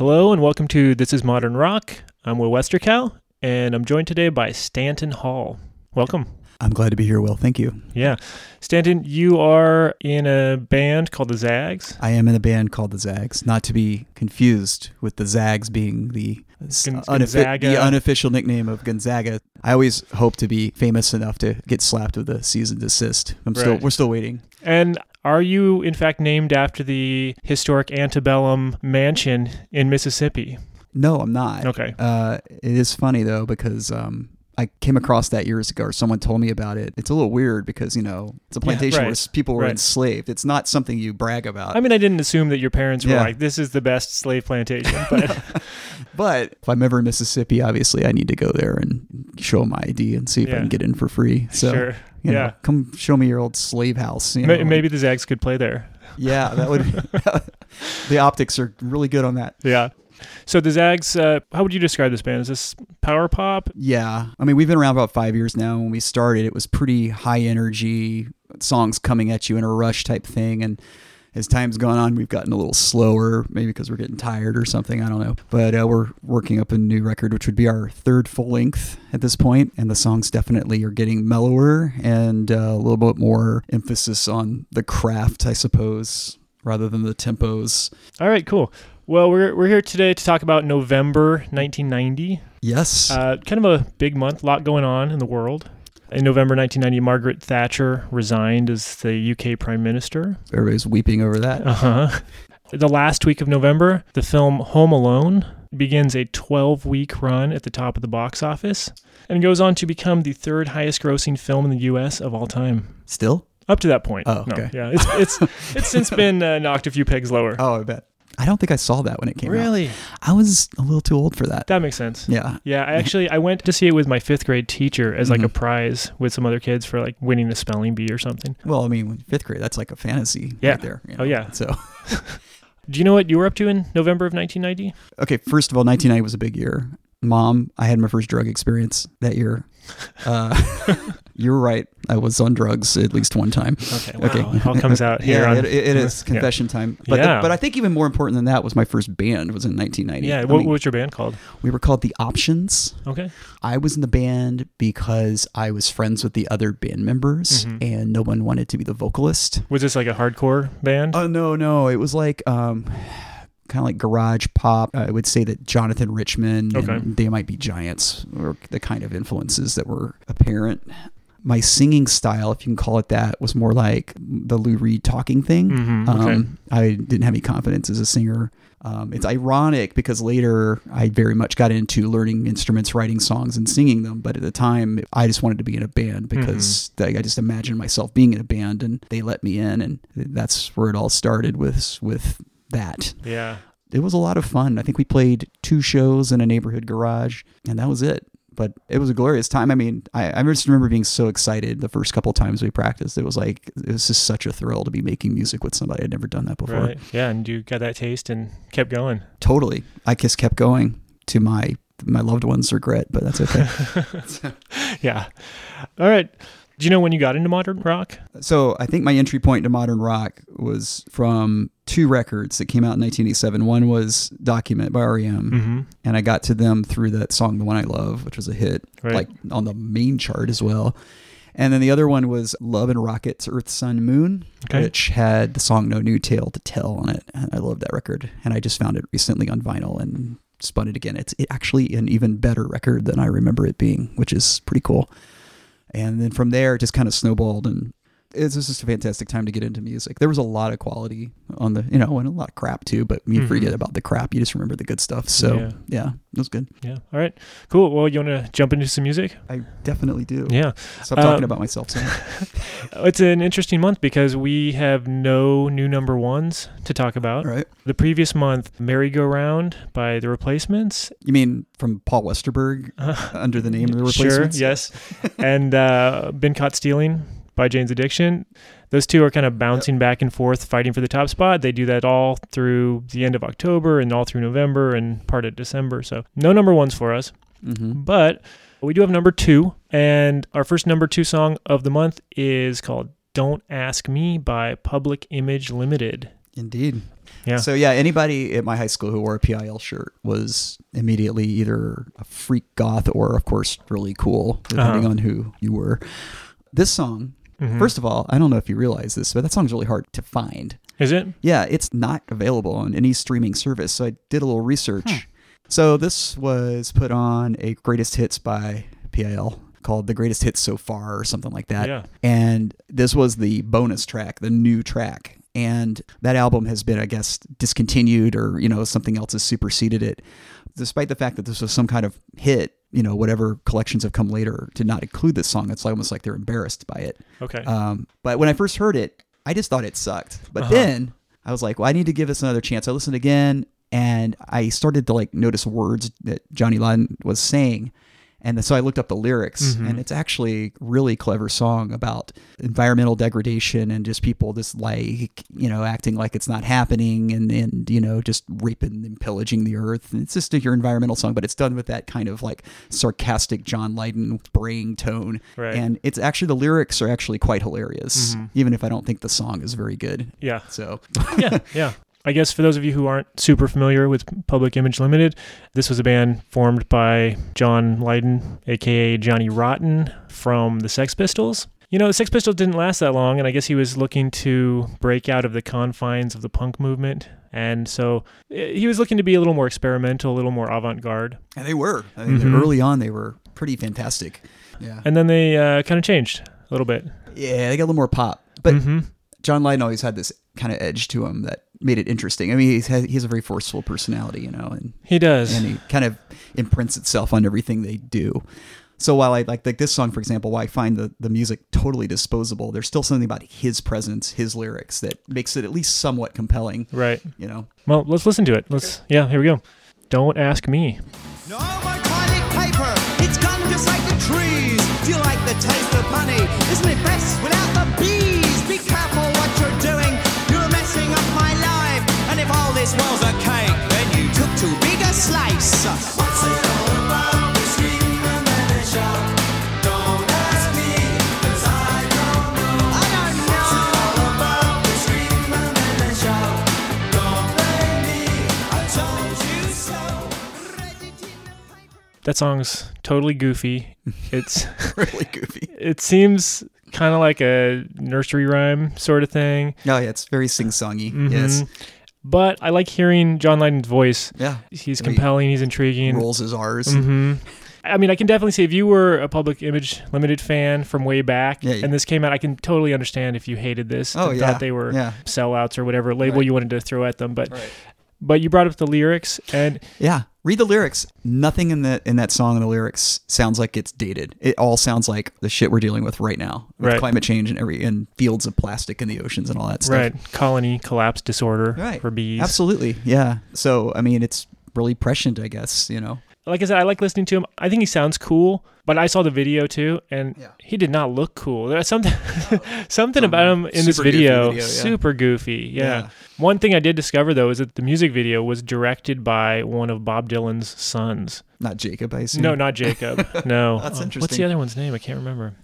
Hello and welcome to This is Modern Rock. I'm Will Westercal and I'm joined today by Stanton Hall. Welcome. I'm glad to be here, Will. Thank you. Yeah. Stanton, you are in a band called the Zags. I am in a band called the Zags, not to be confused with the Zags being the, Gon- Gonzaga. the unofficial nickname of Gonzaga. I always hope to be famous enough to get slapped with a cease and desist. I'm still we're still waiting. And are you, in fact, named after the historic antebellum mansion in Mississippi? No, I'm not. Okay. Uh, it is funny though because um, I came across that years ago, or someone told me about it. It's a little weird because you know it's a Yeah, plantation right. where people were Right. enslaved. It's not something you brag about. I mean, I didn't assume that your parents were Yeah. like, this is the best slave plantation, but But if I'm ever in Mississippi, obviously I need to go there and show my ID and see if I can get in for free. So, sure. you know, yeah. come show me your old slave house. You know. Maybe the Zags could play there. Yeah, that would. the optics are really good on that. Yeah. So the Zags, uh, how would you describe this band? Is this power pop? Yeah, I mean we've been around about five years now. When we started, it was pretty high energy songs coming at you in a rush type thing, and as time's gone on, we've gotten a little slower, maybe because we're getting tired or something. I don't know. But uh, we're working up a new record, which would be our third full length at this point, and the songs definitely are getting mellower and uh, a little bit more emphasis on the craft, I suppose, rather than the tempos. All right, cool. Well, we're, we're here today to talk about November 1990. Yes. Uh, kind of a big month, a lot going on in the world. In November 1990, Margaret Thatcher resigned as the UK Prime Minister. Everybody's weeping over that. Uh huh. The last week of November, the film Home Alone begins a 12 week run at the top of the box office and goes on to become the third highest grossing film in the US of all time. Still? Up to that point. Oh, No, okay. yeah, it's it's it's since been uh, knocked a few pegs lower. Oh, I bet. I don't think I saw that when it came out. really? I was a little too old for that. That makes sense. Yeah. Yeah, I actually I went to see it with my fifth grade teacher as like a Mhm. prize with some other kids for like winning a spelling bee or something. Well, I mean, fifth grade, that's like a fantasy Yeah. right there. you Oh, yeah. So, Do you know what you were up to in November of 1990? okay, first of all, 1990 was a big year. Mom, I had my first drug experience that year. Uh, you're right. I was on drugs at least one time. Okay, wow. Okay. It all comes out here. yeah, on, it, it is Yeah. confession time. But, the- Yeah. but I think even more important than that was my first band was in 1990. Yeah, I what, mean, what's your band called? we were called The Options. Okay. I was in the band because I was friends with the other band members Mhm. and no one wanted to be the vocalist. Was this like a hardcore band? Oh no, no, it was like um kind of like garage pop. I would say that Jonathan Richman Okay. and They Might Be Giants were the kind of influences that were apparent. My singing style, if you can call it that, was more like the Lou Reed talking thing. Mhm, okay. Um, I didn't have any confidence as a singer. Um, it's ironic because later I very much got into learning instruments, writing songs, and singing them. But at the time, I just wanted to be in a band because Mm-hmm. I I just imagined myself being in a band, and they let me in, and that's where it all started with with that. yeah. It was a lot of fun. I think we played two shows in a neighborhood garage, and that was it. But it was a glorious time. I mean, I, I just remember being so excited the first couple of times we practiced. It was like it was just such a thrill to be making music with somebody I'd never done that before. Right. Yeah, and you got that taste and kept going. Totally. I just kept going to my my loved one's regret, but that's okay. yeah. All right. Do you know when you got into modern rock? so I think my entry point to modern rock was from two records that came out in 1987. One was Document by REM, Mm-hmm. and I got to them through that song "The One I Love," which was a hit, Right. like on the main chart as well. And then the other one was Love and Rockets, Earth, Sun, Moon, Okay. which had the song No New Tale to Tell on it. And I love that record. And I just found it recently on vinyl and spun it again. It's actually an even better record than I remember it being, which is pretty cool. And then from there, it just kind of snowballed. And it's just a fantastic time to get into music. There was a lot of quality on the, you know, and a lot of crap too, but you Mhm. forget about the crap. You just remember the good stuff. So, Yeah. yeah, it was good. Yeah. All right. Cool. Well, you want to jump into some music? I definitely do. Yeah. Stop talking Um, about myself. It's an interesting month because we have no new number ones to talk about. All right. The previous month, Merry Go Round by The Replacements. You mean from Paul Westerberg under the name of the replacements? Sure, yes. and uh, Been Caught Stealing by Jane's Addiction. Those two are kind of bouncing back and forth, fighting for the top spot. They do that all through the end of October and all through November and part of December. So no number ones for us. Mm-hmm. But we do have number two. And our first number two song of the month is called Don't Ask Me by Public Image Limited. Indeed. Yeah. So yeah, anybody at my high school who wore a PIL shirt was immediately either a freak goth or, of course, really cool, depending Uh-huh. on who you were. This song, Mhm. first of all, I don't know if you realize this, but that song's really hard to find. is it? Yeah, it's not available on any streaming service. So I did a little research. So this was put on a greatest hits by PIL called The Greatest Hits So Far or something like that. Yeah. And this was the bonus track, the new track. And that album has been, I guess, discontinued or, you know, something else has superseded it. Despite the fact that this was some kind of hit, you know, whatever collections have come later did not include this song. It's almost like they're embarrassed by it. Okay. Um, but when I first heard it, I just thought it sucked. But Uh-huh. then I was like, well, I need to give this another chance. I listened again and I started to like notice words that Johnny Lydon was saying. And so I looked up the lyrics, Mhm. and it's actually a really clever song about environmental degradation and just people just like, you know, acting like it's not happening and, and you know, just raping and pillaging the earth. And it's just a your environmental song, but it's done with that kind of like sarcastic John Lydon braying tone. Right. And it's actually, the lyrics are actually quite hilarious, Mhm. even if I don't think the song is very good. yeah. So, yeah, yeah. I guess for those of you who aren't super familiar with Public Image Limited, this was a band formed by John Lydon, aka Johnny Rotten, from the Sex Pistols. You know, the Sex Pistols didn't last that long, and I guess he was looking to break out of the confines of the punk movement. And so eh, he was looking to be a little more experimental, a little more avant garde. and they were. I mean, Mhm. early on, they were pretty fantastic. Yeah. And then they uh, kind of changed a little bit. Yeah, they got a little more pop. But Mhm. John Lydon always had this kind of edge to him that made it interesting. I mean, he's, he has a very forceful personality, you know, and, he does. and he kind of imprints itself on everything they do. So while I like, like this song, for example, while I find the, the music totally disposable, there's still something about his presence, his lyrics that makes it at least somewhat compelling, right. you know? Well, let's listen to it. Let's. Yeah, here we go. Don't ask me. No more toilet paper, it's gone just like the trees. Do you like the taste of honey? Isn't it best without the bees? If all this cake, then you took too big a slice. What's it all about? We scream and then they shout. Don't ask me, 'cause I don't know. I don't know. What's it all about? We scream and then they shout. Don't blame me, I told you so. That song's totally goofy. It's really goofy. it seems kind of like a nursery rhyme sort of thing. Oh, yeah, it's very sing songy. Mhm. Yes. But I like hearing John Lydon's voice. Yeah. He's compelling. He's intriguing. Rolls his R's. hmm I mean, I can definitely see if you were a Public Image Limited fan from way back, Yeah, yeah. and this came out, I can totally understand if you hated this. Oh, yeah. Thought they were Yeah. sellouts or whatever label Right. you wanted to throw at them. But Right. but you brought up the lyrics, and Yeah, read the lyrics. Nothing in that in that song and the lyrics sounds like it's dated. It all sounds like the shit we're dealing with right now, with Right. climate change and every and fields of plastic in the oceans and all that stuff. right colony collapse disorder Right. for bees. Absolutely. Yeah. So I mean, it's really prescient, I guess. You know. Like I said, I like listening to him. I think he sounds cool, but I saw the video too, and Yeah. he did not look cool. There's something, something about him in this video, video, yeah. super goofy. Yeah. Yeah. One thing I did discover though is that the music video was directed by one of Bob Dylan's sons. Not Jacob, I assume. No, not Jacob. no. That's Uh, What's the other one's name? I can't remember.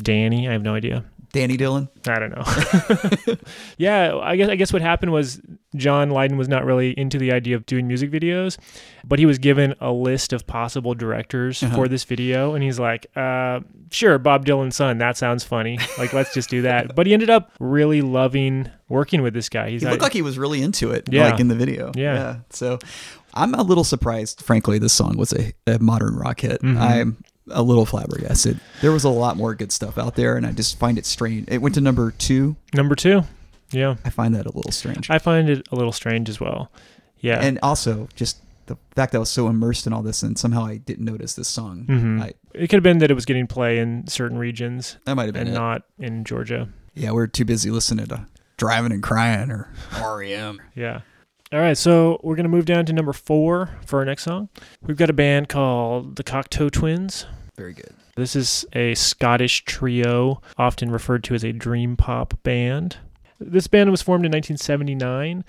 Danny. I have no idea. Danny Dylan? I don't know. yeah, I guess I guess what happened was John Lydon was not really into the idea of doing music videos, but he was given a list of possible directors Uh-huh. for this video, and he's like, uh, "Sure, Bob Dylan's son. That sounds funny. Like, let's just do that." But he ended up really loving working with this guy. He's He looked like he was really into it, Yeah. like in the video. Yeah. So I'm a little surprised, frankly, this song was a, a modern rock hit. Mhm. I'm a little flabbergasted. There was a lot more good stuff out there, and I just find it strange. It went to number two. number two. Yeah, I find that a little strange. I find it a little strange as well. Yeah, And also, just the fact that I was so immersed in all this, and somehow I didn't notice this song. Mhm. I, it could have been that it was getting play in certain regions that might have been and it. not in Georgia. yeah, we're too busy listening to Driving and Crying or REM. Yeah. All right, so we're gonna move down to number four for our next song. We've got a band called the Cocteau Twins. Very good. This is a Scottish trio, often referred to as a dream pop band. This band was formed in 1979,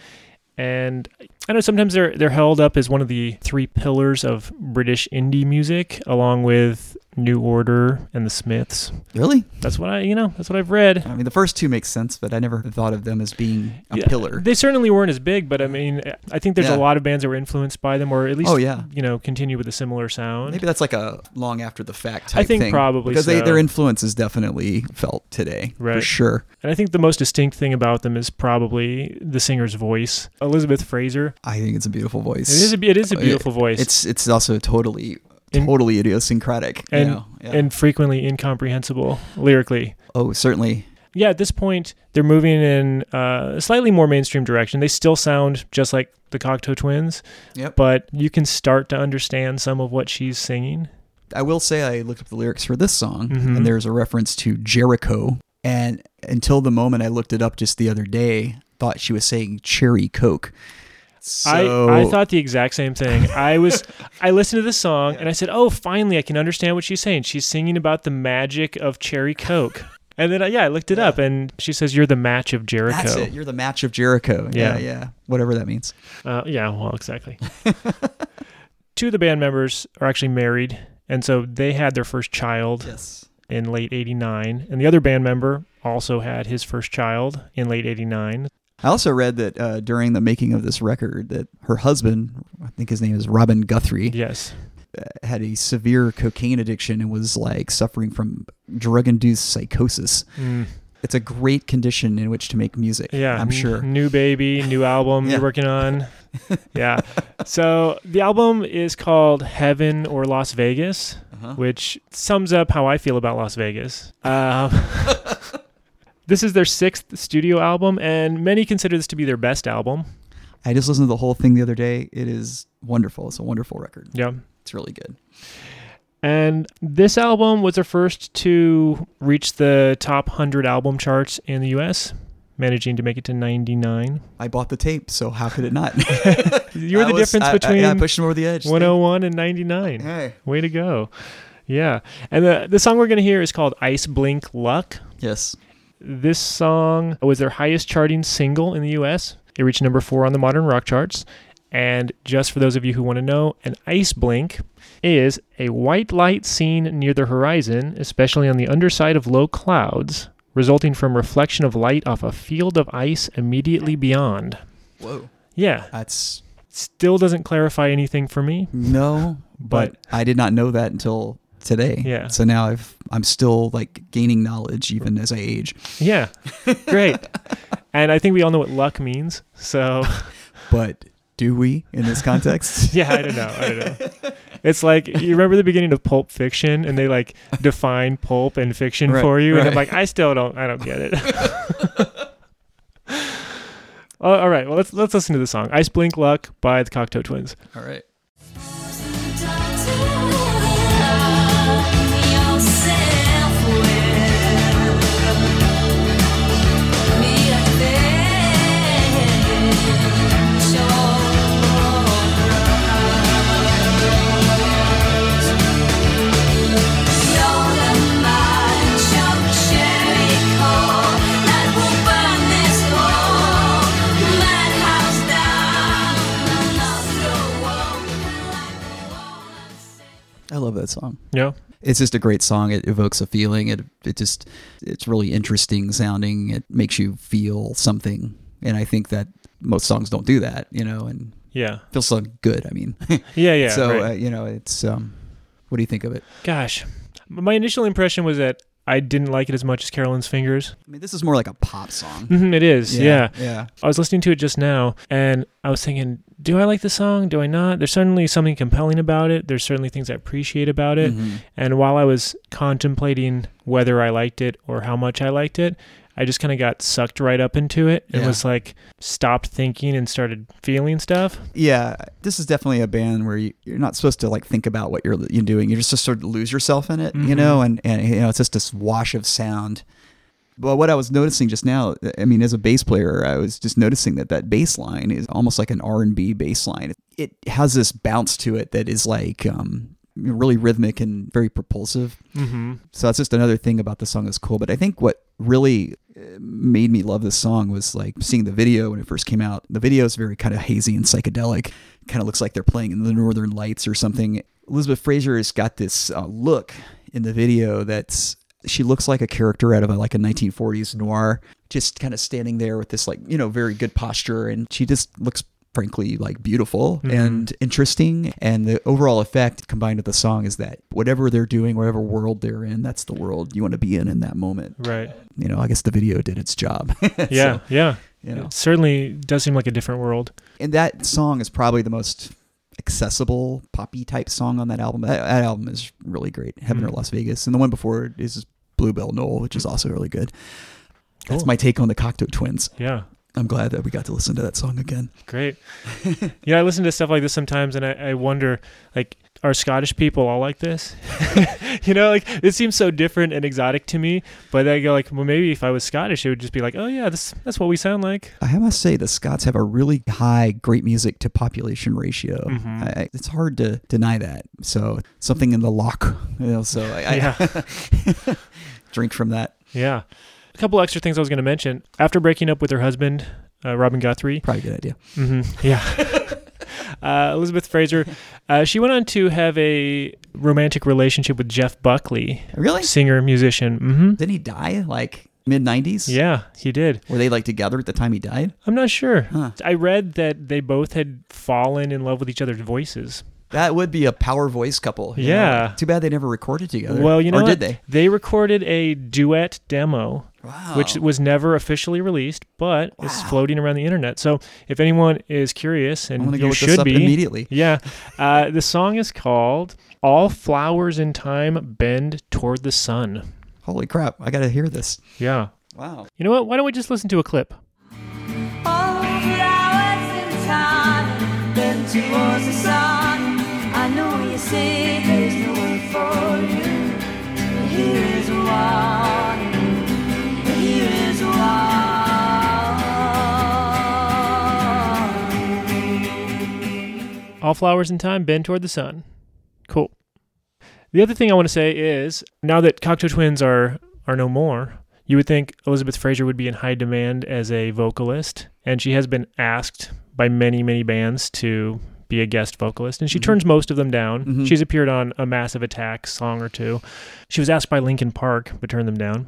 and I know sometimes they're they're held up as one of the three pillars of British indie music, along with New Order and the Smiths. Really? That's what I, you know, that's what I've read. I mean, the first two make sense, but I never thought of them as being a Yeah, pillar. They certainly weren't as big, but I mean, I think there's Yeah. a lot of bands that were influenced by them, or at least, Oh, yeah. you know, continue with a similar sound. Maybe that's like a long after the fact type I think thing. probably because they, their influence is definitely felt today for Right. sure. And I think the most distinct thing about them is probably the singer's voice, Elizabeth Fraser. I think it's a beautiful voice. It is a, it is a Uh, beautiful voice, It's it's also totally In- totally idiosyncratic. you and know? Yeah. and frequently incomprehensible lyrically. oh, certainly. Yeah, at this point, they're moving in uh, a slightly more mainstream direction. They still sound just like the Cocteau Twins, Yep. but you can start to understand some of what she's singing. I will say I looked up the lyrics for this song, Mhm. and there's a reference to Jericho. And until the moment I looked it up just the other day, thought she was saying cherry coke. So I, I thought the exact same thing. I was I listened to the song and I said, "Oh, finally I can understand what she's saying. She's singing about the magic of cherry coke." And then yeah, I looked it Yeah. up and she says, "You're the match of Jericho." that's it. You're the match of Jericho. Yeah, Yeah. yeah. Whatever that means. Uh, yeah, well, exactly. Two of the band members are actually married, and so they had their first child Yes. in late 89, and the other band member also had his first child in late 89. I also read that uh, during the making of this record, that her husband, I think his name is Robin Guthrie, Yes. uh, had a severe cocaine addiction and was like suffering from drug-induced psychosis. Mm. It's a great condition in which to make music. Yeah, I'm sure. New baby, new album Yeah. you're working on. yeah. So the album is called Heaven or Las Vegas, Uh-huh. which sums up how I feel about Las Vegas. Um, this is their sixth studio album, and many consider this to be their best album. I just listened to the whole thing the other day. It is wonderful. It's a wonderful record. Yeah. It's really good. And this album was their first to reach the top 100 album charts in the US, managing to make it to 99. I bought the tape, so how could it not? You're the was- difference I- between I pushed over the edge. 101 and 99. Hey. Way to go. Yeah. And the, the song we're going to hear is called Iceblink Luck. Yes. This song was their highest charting single in the US. It reached number four on the modern rock charts. And just for those of you who want to know, an ice blink is a white light seen near the horizon, especially on the underside of low clouds, resulting from reflection of light off a field of ice immediately beyond. Whoa. Yeah, That's still doesn't clarify anything for me. no, but, But- I did not know that until today. Yeah. So now I've I'm still like gaining knowledge even as I age. Yeah, great. and I think we all know what luck means. So But do we in this context? yeah, I don't know. I don't know. It's like you remember the beginning of Pulp Fiction, and they like define pulp and fiction Right, for you, and I'm like, I still don't, I don't get it. All right, well let's let's listen to the song "Iceblink Luck" by the Cocteau Twins. All right. That song. Yeah, It's just a great song. It evokes a feeling. It it just it's really interesting sounding. It makes you feel something. And I think that most songs don't do that, you know, and yeah, feels so good. I mean, yeah, yeah. so right. uh, you know, it's um, what do you think of it? Gosh, my initial impression was that I didn't like it as much as Carolyn's Fingers. I mean, this is more like a pop song. Mhm, it is, yeah. yeah. I was listening to it just now and I was thinking, do I like the song? Do I not? There's certainly something compelling about it. There's certainly things I appreciate about it. Mhm. And while I was contemplating whether I liked it or how much I liked it, I just kind of got sucked right up into it and Yeah. was like stopped thinking and started feeling stuff. Yeah, this is definitely a band where you, you're not supposed to like think about what you're you're doing. You're just to sort of lose yourself in it, you Mhm. know, and and you know it's just this wash of sound. But what I was noticing just now, I mean, as a bass player, I was just noticing that that bass line is almost like an R and B bass line. It has this bounce to it that is like um, really rhythmic and very propulsive. Mm-hmm. So that's just another thing about the song that's cool. But I think what really uh, made me love this song was like seeing the video when it first came out. The video is very kind of hazy and psychedelic. Kind of looks like they're playing in the Northern Lights or something. Elizabeth Fraser has got this uh, look in the video that's she looks like a character out of a, like a 1940s noir, just kind of standing there with this like you know very good posture, and she just looks frankly like beautiful Mhm. and interesting. And the overall effect combined with the song is that whatever they're doing, whatever world they're in, that's the world you want to be in in that moment. Right. You know, I guess the video did its job. Yeah. So, yeah. you know, It certainly does seem like a different world. and that song is probably the most accessible poppy type song on that album. That, that album is really great. Heaven or Mhm. Las Vegas, and the one before it is Bluebell Knoll, which is also really good. That's Cool. my take on the Cocteau Twins. Yeah. I'm glad that we got to listen to that song again. Great. yeah, I listen to stuff like this sometimes, and I, I wonder, like, are Scottish people all like this? you know, like it seems so different and exotic to me. But I go like, well, maybe if I was Scottish, it would just be like, oh yeah, this that's what we sound like. I must say the Scots have a really high great music to population ratio. Mhm. I, it's hard to deny that. So something in the lock, you know. So I, I drink from that. Yeah. A couple extra things I was going to mention. After breaking up with her husband, uh, Robin Guthrie, Probably a good idea. Mm-hmm. yeah. Uh, Elizabeth Fraser, uh, she went on to have a romantic relationship with Jeff Buckley, Really? singer musician. hmm Didn't he die like mid 90s? Yeah, he did. Were they like together at the time he died? I'm not sure. Huh. I read that they both had fallen in love with each other's voices. That would be a power voice couple. you know? Yeah. Too bad they never recorded together. Well, you know or what? did they? They recorded a duet demo, Wow. which was never officially released, but is Wow. floating around the internet. So if anyone is curious, and you should be, immediately. yeah, uh, the song is called "All Flowers in Time Bend Toward the Sun." Holy crap! I gotta hear this. Yeah. Wow. You know what? Why don't we just listen to a clip? All flowers in time bend toward the sun. Cool. The other thing I want to say is now that Cocteau Twins are are no more, you would think Elizabeth Fraser would be in high demand as a vocalist, and she has been asked by many many bands to be a guest vocalist, and she Mhm. turns most of them down. Mhm. She's appeared on a Massive Attack song or two. She was asked by Linkin Park, but turned them down.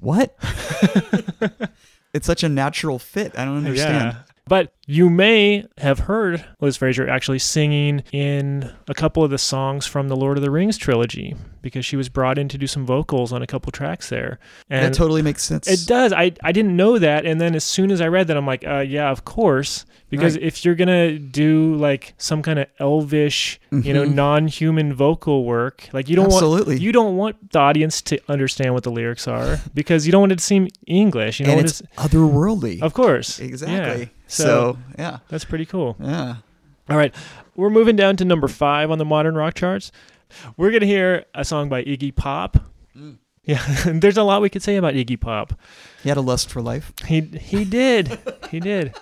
What? it's such a natural fit. I don't understand. Yeah. But you may have heard Liz Fraser actually singing in a couple of the songs from the Lord of the Rings trilogy because she was brought in to do some vocals on a couple tracks there. And that totally makes sense. it does. I, I didn't know that. And then as soon as I read that, I'm like, uh, yeah, of course. Because Right. if you're going to do like some kind of elvish, you know, Mhm. non human vocal work, like you don't Absolutely. want you don't want the audience to understand what the lyrics are because you don't want it to seem English. You know, and it's it's, otherworldly. of course. exactly. Yeah. So, Yeah, that's pretty cool. yeah. All right. We're moving down to number five on the modern rock charts. We're going to hear a song by Iggy Pop. Mm. Yeah, there's a lot we could say about Iggy Pop. He had a lust for life. He he did. he did.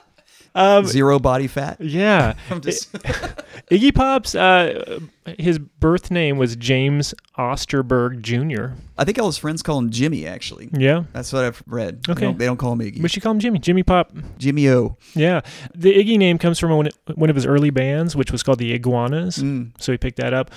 Um, Zero body fat. yeah. Just Iggy Pop's uh, his birth name was James Osterberg Jr. I think all his friends call him Jimmy. Actually, Yeah. that's what I've read. They Okay. don't, they don't call him Iggy. We should call him Jimmy. Jimmy Pop. Jimmy O. Yeah. The Iggy name comes from one, one of his early bands, which was called the Iguanas. Mm. So he picked that up.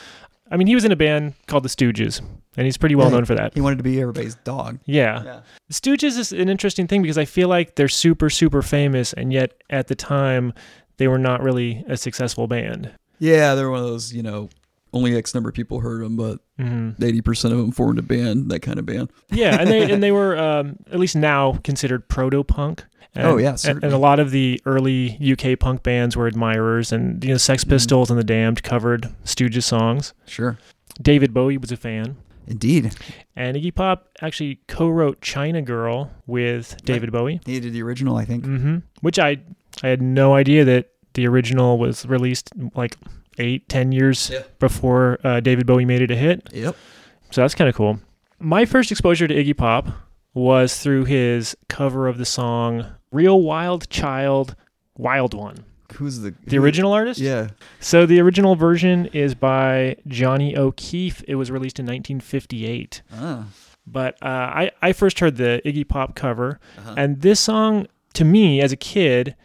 I mean, he was in a band called the Stooges, and he's pretty well known for that. He wanted to be everybody's dog. Yeah. Yeah. Stooges is an interesting thing because I feel like they're super, super famous, and yet at the time, they were not really a successful band. Yeah, they're one of those. You know, only X number of people heard them, but hmm eighty percent of them formed a band. That kind of band. Yeah, and they and they were um, at least now considered proto punk. Oh, yeah, and, certainly. and a lot of the early UK punk bands were admirers, and you know, Sex Mhm. Pistols and the Damned covered Stooges songs. Sure. David Bowie was a fan, Indeed. and Iggy Pop actually co-wrote "China Girl" with David Bowie. He did the original, I think. hmm Which I I had no idea that the original was released like eight, ten years Yeah. before uh, David Bowie made it a hit. Yep. So that's kind of cool. My first exposure to Iggy Pop was through his cover of the song "Real Wild Child, Wild One." Who's the The original artist? Yeah. So the original version is by Johnny O'Keefe. It was released in 1958. Ah. But uh, I I first heard the Iggy Pop cover, Uh-huh. and this song, to me as a kid,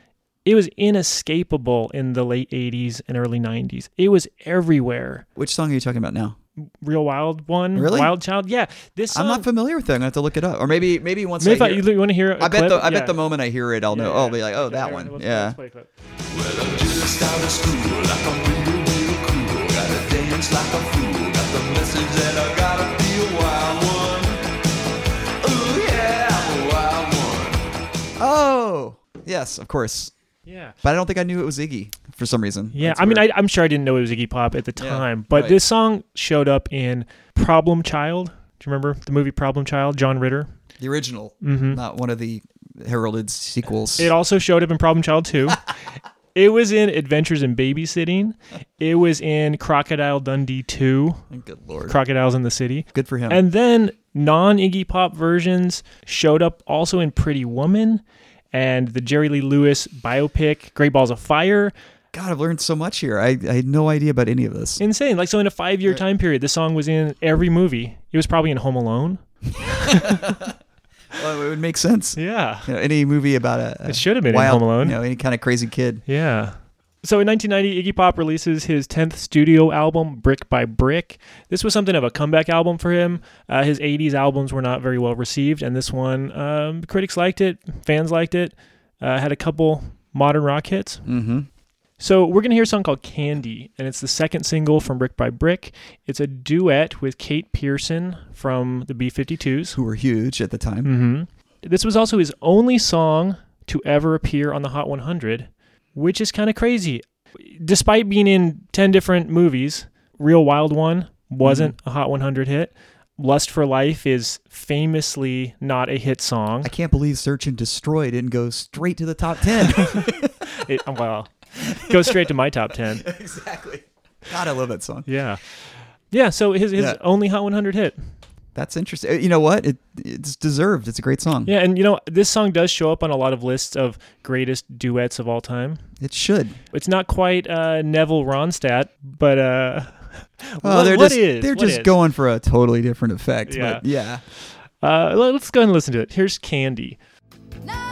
it was inescapable in the late 80s and early 90s. It was everywhere. Which song are you talking about now? Real Wild One, Really? Wild Child. Yeah, this song. I'm not familiar with that. I'm gonna have to look it up, or maybe maybe once Maybe I I, hear, you, want to hear? I I bet the I bet the moment I hear it, I'll know. Oh, I'll be like, oh, that one. Yeah. Let's play a clip. Well, I'm just out of school, like I'm real, real cool. Gotta dance like a fool. Got the message that I gotta be a wild one. Ooh, yeah, I'm a wild one. Oh, yes, of course. Yeah. But I don't think I knew it was Iggy for some reason. Yeah, That's I mean, weird. I, I'm sure I didn't know it was Iggy Pop at the Yeah, time, but right. this song showed up in Problem Child. Do you remember the movie Problem Child? John Ritter. the original, Mhm. not one of the heralded sequels. It also showed up in Problem Child 2. it was in Adventures in Babysitting. It was in Crocodile Dundee 2, Good lord. Crocodiles in the City. Good for him. And then non Iggy Pop versions showed up also in Pretty Woman and the Jerry Lee Lewis biopic Great Balls of Fire. God, I've learned so much here. I, I had no idea about any of this. Insane. Like so in a 5-year time period, this song was in every movie. It was probably in Home Alone. Well, it would make sense. Yeah. You know, any movie about a, a It should have been in wild, Home Alone. You know, any kind of crazy kid. Yeah. So in 1990, Iggy Pop releases his 10th studio album, Brick by Brick. This was something of a comeback album for him. Uh, his 80s albums were not very well received, and this one, um, critics liked it, fans liked it, uh, had a couple modern rock hits. Mm-hmm. So we're going to hear a song called Candy, and it's the second single from Brick by Brick. It's a duet with Kate Pierson from the B 52s. Who were huge at the time. hmm This was also his only song to ever appear on the Hot 100, which is kind of crazy. Despite being in 10 different movies, Real Wild One wasn't Mm-hmm. a Hot 100 hit. Lust for Life is famously not a hit song. I can't believe Search and Destroy didn't go straight to the top 10. It, well, goes straight to my top 10. exactly. God, I love that song. Yeah. Yeah, so his, his Yeah. only Hot 100 hit. That's interesting. Uh, You know what? It It's deserved. It's a great song. Yeah, and you know, this song does show up on a lot of lists of greatest duets of all time. It should. It's not quite uh, Neville Ronstadt, but uh, Oh, what- they're what just is? they're What just is? going for a totally different effect. Yeah. But yeah. Uh, let- let's go ahead and listen to it. Here's Candy. Not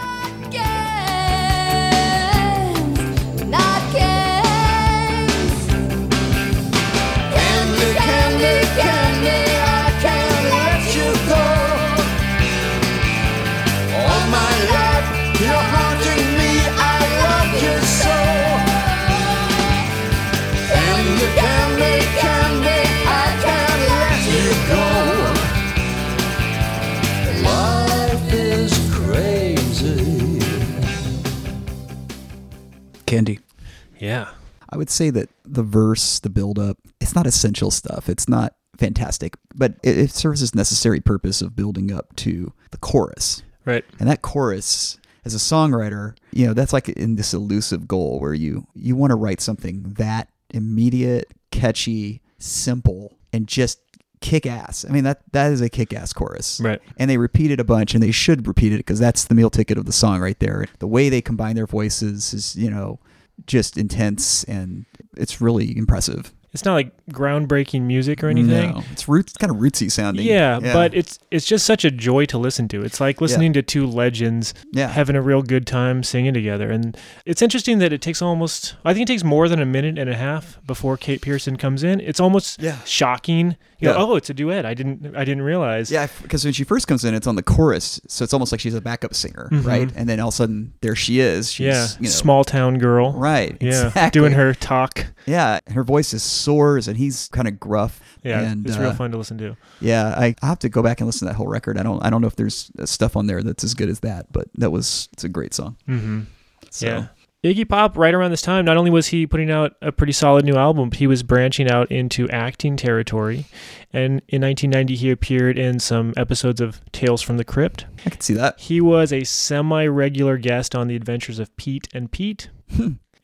would say that the verse, the build up, it's not essential stuff. It's not fantastic, but it, it serves its necessary purpose of building up to the chorus. Right. And that chorus, as a songwriter, you know, that's like in this elusive goal where you you want to write something that immediate, catchy, simple, and just kick ass. I mean that that is a kick ass chorus. Right. And they repeat it a bunch and they should repeat it because that's the meal ticket of the song right there. The way they combine their voices is, you know, just intense and it's really impressive. It's not like groundbreaking music or anything. No, it's roots, kind of rootsy sounding. Yeah, but it's it's just such a joy to listen to. It's like listening to two legends Yeah. having a real good time singing together. And it's interesting that it takes almost I think it takes more than a minute and a half before Kate Pierson comes in. It's almost Yeah. shocking. You Yeah. go, oh, it's a duet. I didn't I didn't realize. Yeah, because when she first comes in, it's on the chorus, so it's almost like she's a backup singer, Mhm. right? And then all of a sudden, there she is. She's, yeah. you know, Small town girl. right? Yeah. exactly. Doing her talk. Yeah, her voice is soars, and he's kind of gruff. Yeah. and, it's real uh, fun to listen to. Yeah, I I have to go back and listen to that whole record. I don't I don't know if there's uh, stuff on there that's as good as that, but that was it's a great song. Mm-hmm. So, Yeah. Iggy Pop, right around this time, not only was he putting out a pretty solid new album, but he was branching out into acting territory. And in 1990, he appeared in some episodes of Tales from the Crypt. I can see that. He was a semi regular guest on The Adventures of Pete and Pete.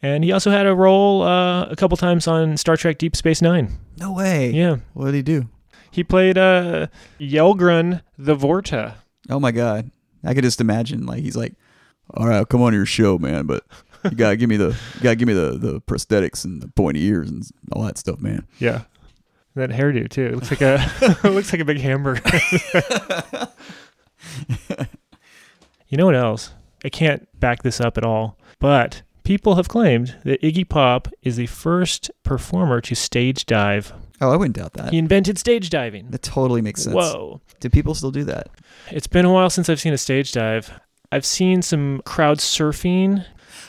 And he also had a role uh, a couple times on Star Trek Deep Space Nine. No way. Yeah. What did he do? He played uh, Yelgrun the Vorta. Oh my god, I could just imagine like he's like, all right, I'll come on your show, man, but you gotta give me the you gotta give me the the prosthetics and the pointy ears and all that stuff, man. Yeah. That hairdo too. It looks like a it looks like a big hamburger. you know what else? I can't back this up at all, but people have claimed that Iggy Pop is the first performer to stage dive Oh, I wouldn't doubt that. He invented stage diving. That totally makes sense. Whoa. Do people still do that? It's been a while since I've seen a stage dive. I've seen some crowd surfing.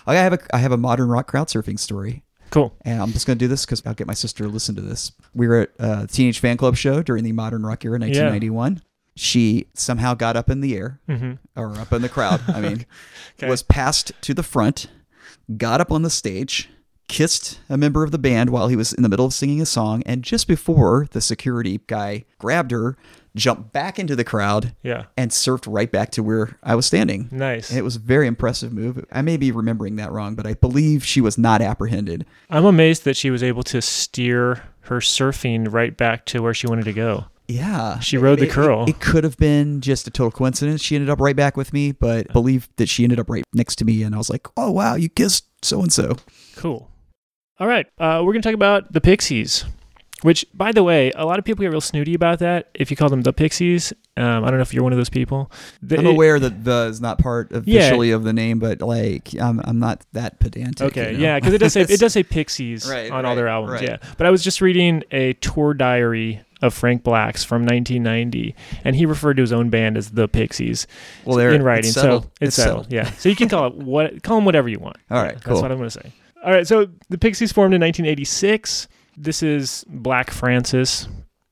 I have a I have a modern rock crowd surfing story. Cool. And I'm just going to do this because I'll get my sister to listen to this. We were at a Teenage Fanclub show during the Modern Rock era, 1991. Yeah. She somehow got up in the air hmm or up in the crowd. I mean, Okay. was passed to the front, got up on the stage, kissed a member of the band while he was in the middle of singing a song, and just before the security guy grabbed her, jumped back into the crowd Yeah. and surfed right back to where I was standing. Nice. And it was a very impressive move. I may be remembering that wrong, but I believe she was not apprehended. I'm amazed that she was able to steer her surfing right back to where she wanted to go. Yeah. She rode the It- it- curl. It, could have been just a total coincidence. She ended up right back with me, but I believe that she ended up right next to me. And I was like, oh, wow, you kissed so and so. Cool. All right. Uh, we're going to talk about the Pixies, which, by the way, a lot of people get real snooty about that if you call them the Pixies. Um, I don't know if you're one of those people. The- I'm it- aware that the is not part Yeah. officially of the name, but like, I'm, I'm not that pedantic. Okay, you know? yeah, because it does say it does say Pixies Right, on all their albums. right. Yeah, but I was just reading a tour diary of Frank Black's from 1990, and he referred to his own band as the Pixies well, in writing. It's settled. So it's, settled. Yeah, so you can call it what call them whatever you want. All right, Yeah, right, That's what I'm going to say. All right, so the Pixies formed in 1986. This is Black Francis,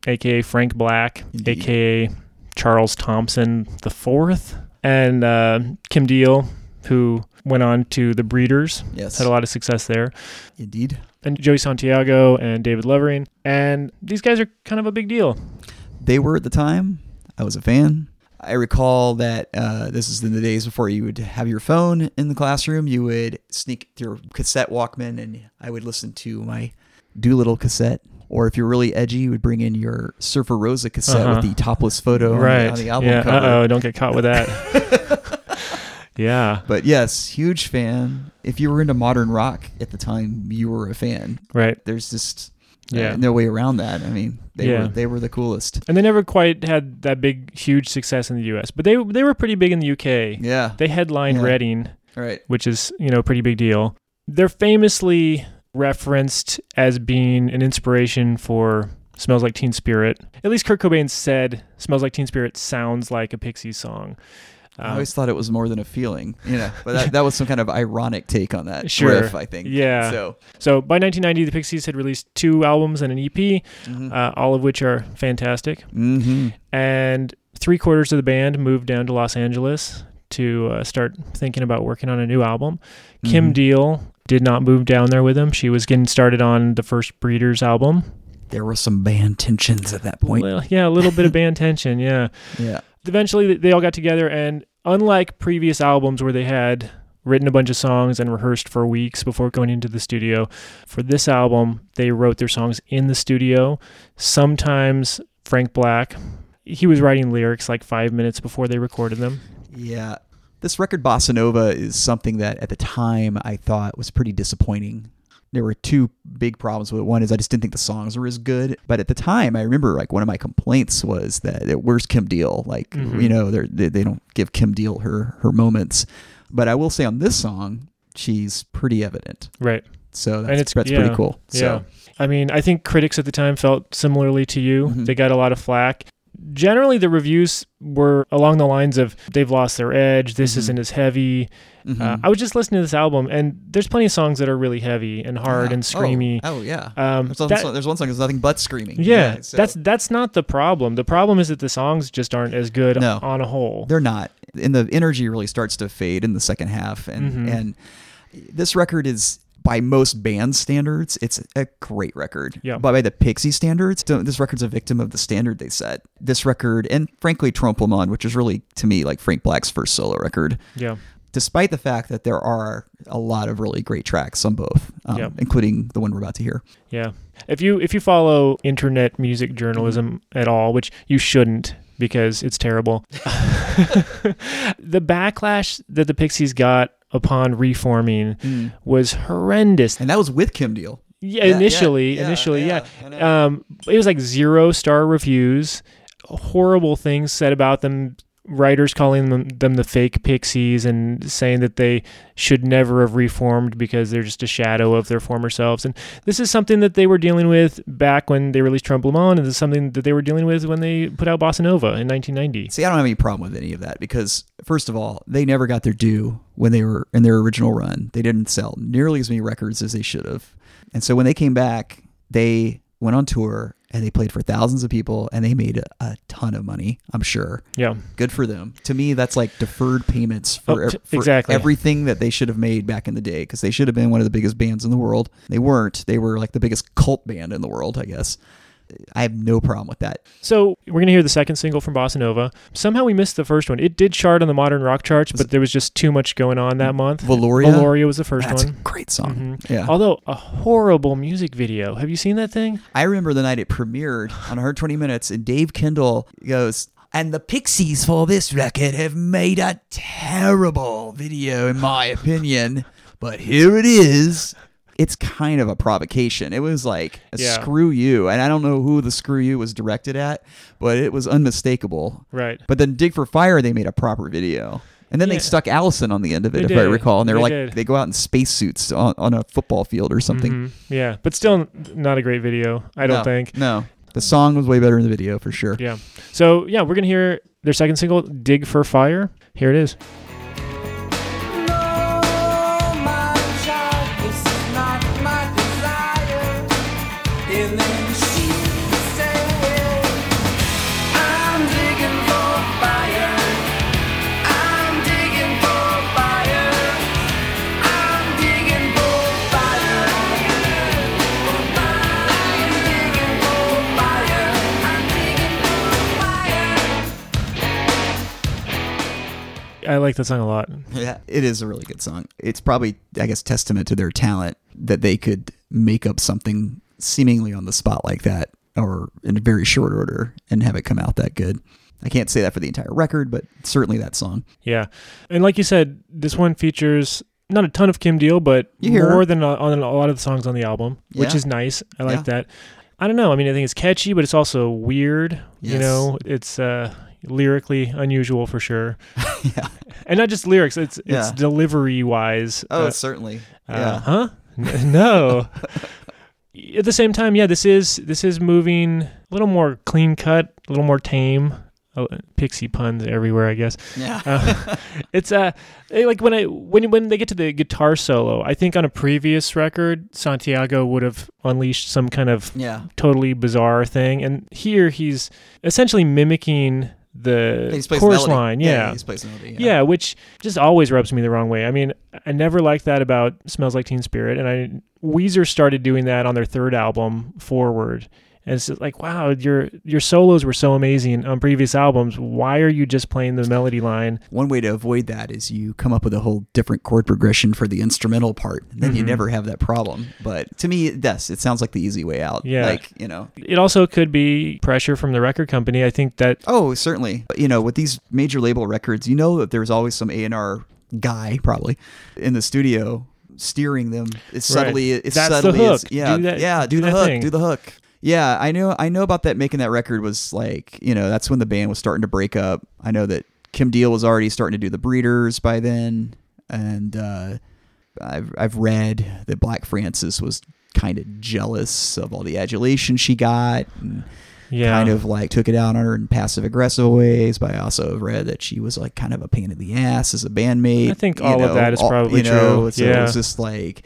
aka Frank Black, aka Charles Thompson the Fourth, and uh, Kim Deal, who went on to the Breeders Yes, had a lot of success there. indeed. And Joey Santiago and David Lovering. And these guys are kind of a big deal. They were at the time. I was a fan. I recall that uh, this is in the days before you would have your phone in the classroom. You would sneak your cassette Walkman, and I would listen to my Doolittle cassette. Or if you're really edgy, you would bring in your Surfer Rosa cassette Uh-huh. with the topless photo on the- on, the, album yeah. cover. Uh oh, don't get caught with that. yeah. But yes, huge fan. If you were into modern rock at the time, you were a fan. Right. There's just uh, Yeah. no way around that. I mean, they Yeah. were they were the coolest. And they never quite had that big, huge success in the U.S., but they they were pretty big in the U.K. Yeah. They headlined Yeah. Reading, right. which is you know a pretty big deal. They're famously referenced as being an inspiration for "Smells Like Teen Spirit." At least Kurt Cobain said "Smells Like Teen Spirit" sounds like a Pixies song. I Um, always thought it was more than a feeling, you know. But that, that was some kind of ironic take on that Sure. riff, I think. Yeah. So So by 1990, the Pixies had released two albums and an EP, uh, all of which are fantastic. hmm And three quarters of the band moved down to Los Angeles to uh, start thinking about working on a new album. Kim Mhm. Deal did not move down there with them. She was getting started on the first Breeders album. there were some band tensions at that point. Well, yeah, a little bit of band tension. Yeah. yeah. Eventually, they all got together, and unlike previous albums where they had written a bunch of songs and rehearsed for weeks before going into the studio, for this album, they wrote their songs in the studio. Sometimes Frank Black, he was writing lyrics like five minutes before they recorded them. Yeah. This record, Bossa Nova, is something that at the time I thought was pretty disappointing. There were two big problems with it. One is I just didn't think the songs were as good. But at the time, I remember like one of my complaints was that where's Kim Deal? Like, Mhm. you know, they they don't give Kim Deal her her moments. But I will say on this song, she's pretty evident. Right. So that's, and it's that's yeah, pretty cool. Yeah. So I mean, I think critics at the time felt similarly to you. Mhm. They got a lot of flack. Generally, the reviews were along the lines of they've lost their edge. This Mhm. isn't as heavy. Mhm. Uh, I was just listening to this album, and there's plenty of songs that are really heavy and hard Yeah. and screamy. Oh, oh, yeah. Um, there's, one that- song, there's one song that's nothing but screaming. yeah, so- that's that's not the problem. The problem is that the songs just aren't as good No. on a whole. they're not and the energy really starts to fade in the second half and Mhm. and this record is by most band standards it's a great record Yeah. but by the pixie standards this record's a victim of the standard they set this record and frankly Trompe-l'Oeil, which is really to me like frank black's first solo record Yeah, despite the fact that there are a lot of really great tracks on both um, Yeah. including the one we're about to hear yeah. If you if you follow internet music journalism at all, which you shouldn't because it's terrible, the backlash that the Pixies got upon reforming was horrendous. and that was with kim deal Yeah, Yeah, initially, yeah, initially, yeah, yeah. Um, it was like zero star reviews, horrible things said about them, writers calling them, them the fake Pixies and saying that they should never have reformed because they're just a shadow of their former selves. And this is something that they were dealing with back when they released Le and this is something that they were dealing with when they put out Bossa Nova in 1990. See, I don't have any problem with any of that because, first of all, they never got their due when they were in their original run. They didn't sell nearly as many records as they should have. And so when they came back, they went on tour and they played for thousands of people and they made a, a ton of money, I'm sure. Yeah. Good for them. To me, that's like deferred payments for, Oh, t- for exactly. everything that they should have made back in the day because they should have been one of the biggest bands in the world. They weren't. They were like the biggest cult band in the world, I guess. I have no problem with that. So we're gonna hear the second single from Bossanova. Somehow we missed the first one. It did chart on the modern rock charts, but there was just too much going on that month. Velouria? Velouria was the first That's a one. great song. Mhm. Yeah. Although a horrible music video. Have you seen that thing? I remember the night it premiered on 120 Minutes, and Dave Kendall goes, and the Pixies for this record have made a terrible video, in my opinion. But here it is. It's kind of a provocation. It was like a Yeah. screw you. And I don't know who the screw you was directed at, but it was unmistakable. Right. But then Dig for Fire, they made a proper video. And then Yeah. they stuck Allison on the end of it, They if I recall. And they're They like, did. they go out in spacesuits on, on a football field or something. Mhm. Yeah, but still not a great video. I don't No, think. No. The song was way better in the video for sure. Yeah. So yeah, we're gonna hear their second single, "Dig for Fire." Here it is. I like that song a lot. Yeah, it is a really good song. It's probably, I guess, testament to their talent that they could make up something seemingly on the spot like that or in a very short order and have it come out that good. I can't say that for the entire record, but certainly that song. Yeah, and like you said, this one features not a ton of Kim Deal, but more her. than a, on a lot of the songs on the album, which Yeah. is nice. I like Yeah. that. I don't know. I mean, I think it's catchy, but it's also weird. You know, it's uh, lyrically unusual for sure, yeah. and not just lyrics. It's it's Yeah. delivery wise. Oh, uh, certainly. Uh, yeah. Huh? No. At the same time, yeah, this is this is moving a little more clean cut, a little more tame. Oh, pixie puns everywhere, I guess. Yeah. Uh, it's uh eh, like when I when when they get to the guitar solo, I think on a previous record, Santiago would have unleashed some kind of yeah. totally bizarre thing, and here he's essentially mimicking the chorus line. Yeah. Yeah, just plays yeah, which just always rubs me the wrong way. I mean, I never liked that about Smells Like Teen Spirit, and I Weezer started doing that on their third album, Forward. And it's just like, wow, your your solos were so amazing on previous albums. Why are you just playing the melody line? One way to avoid that is you come up with a whole different chord progression for the instrumental part. And then you Mhm. never have that problem. But to me, yes, it sounds like the easy way out. Yeah. Like, you know, It also could be pressure from the record company. I think that Oh, certainly. But, You know, with these major label records, you know that there's always some A and R guy probably in the studio steering them It's subtly as That's the subtly yeah, yeah, do, the hook, do the hook. Yeah, I know. I know about that. Making that record was like, you know, that's when the band was starting to break up. I know that Kim Deal was already starting to do the Breeders by then, and uh, I've I've read that Black Francis was kind of jealous of all the adulation she got. And, yeah, kind of like took it out on her in passive aggressive ways. But I also have read that she was like kind of a pain in the ass as a bandmate. I think all of that is all- probably you know, true. So it Yeah. was just like,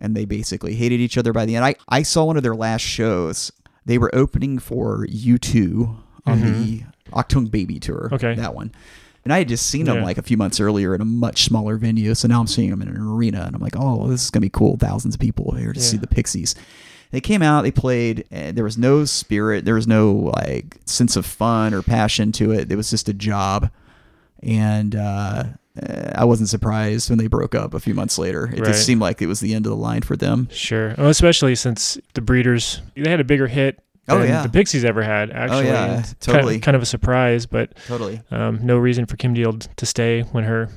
and they basically hated each other by the end. I, I saw one of their last shows. They were opening for U2 on the Achtung Baby tour. Mm-hmm. Okay. That one. And I had just seen them like a few months earlier in a much smaller venue. So now I'm seeing them in an arena and I'm like, oh, this is going to be cool. Thousands of people here to see the Pixies. They came out, they played, and there was no spirit, there was no like sense of fun or passion to it. It was just a job. And uh, I wasn't surprised when they broke up a few months later. It Right. just seemed like it was the end of the line for them. Sure. Well, especially since the Breeders they had a bigger hit Oh, than yeah. the Pixies ever had. Actually, Oh yeah, totally. Kind, kind of a surprise, but Totally. um, no reason for Kim Deal to stay when her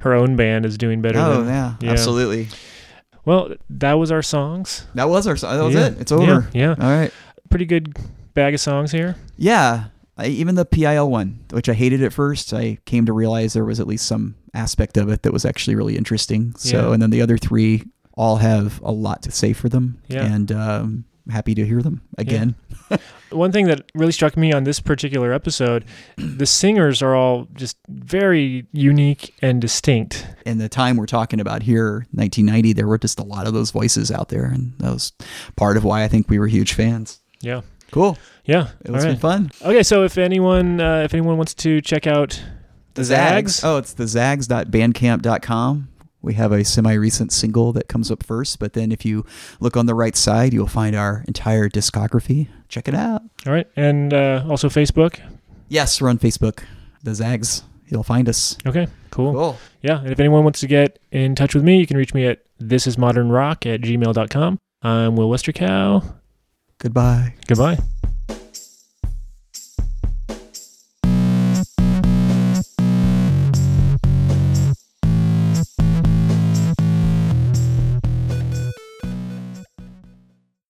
her own band is doing better. Oh, than, yeah, absolutely. Well, that was our songs. That was our. Song. That was Yeah. it. It's over. Yeah, yeah. All right. Pretty good bag of songs here. Yeah, I, even the PIL one, which I hated at first, I came to realize there was at least some aspect of it that was actually really interesting. So, Yeah. and then the other three all have a lot to say for them. Yeah. And um, happy to hear them again. One thing that really struck me on this particular episode, the singers are all just very unique and distinct. In the time we're talking about here, 1990, there were just a lot of those voices out there. And that was part of why I think we were huge fans. Yeah. Cool. Yeah. It was been right. fun. Okay, so if anyone uh, if anyone wants to check out the Zags, Oh, it's the zags.bandcamp.com. We have a semi recent single that comes up first, but then if you look on the right side, you'll find our entire discography. Check it out. all right, and uh, also Facebook. Yes, we're on Facebook. The Zags. You'll find us. Okay, cool. Cool. Yeah, and if anyone wants to get in touch with me, you can reach me at thisismodernrock at gmail.com. I'm Will Westercow. Goodbye. Goodbye.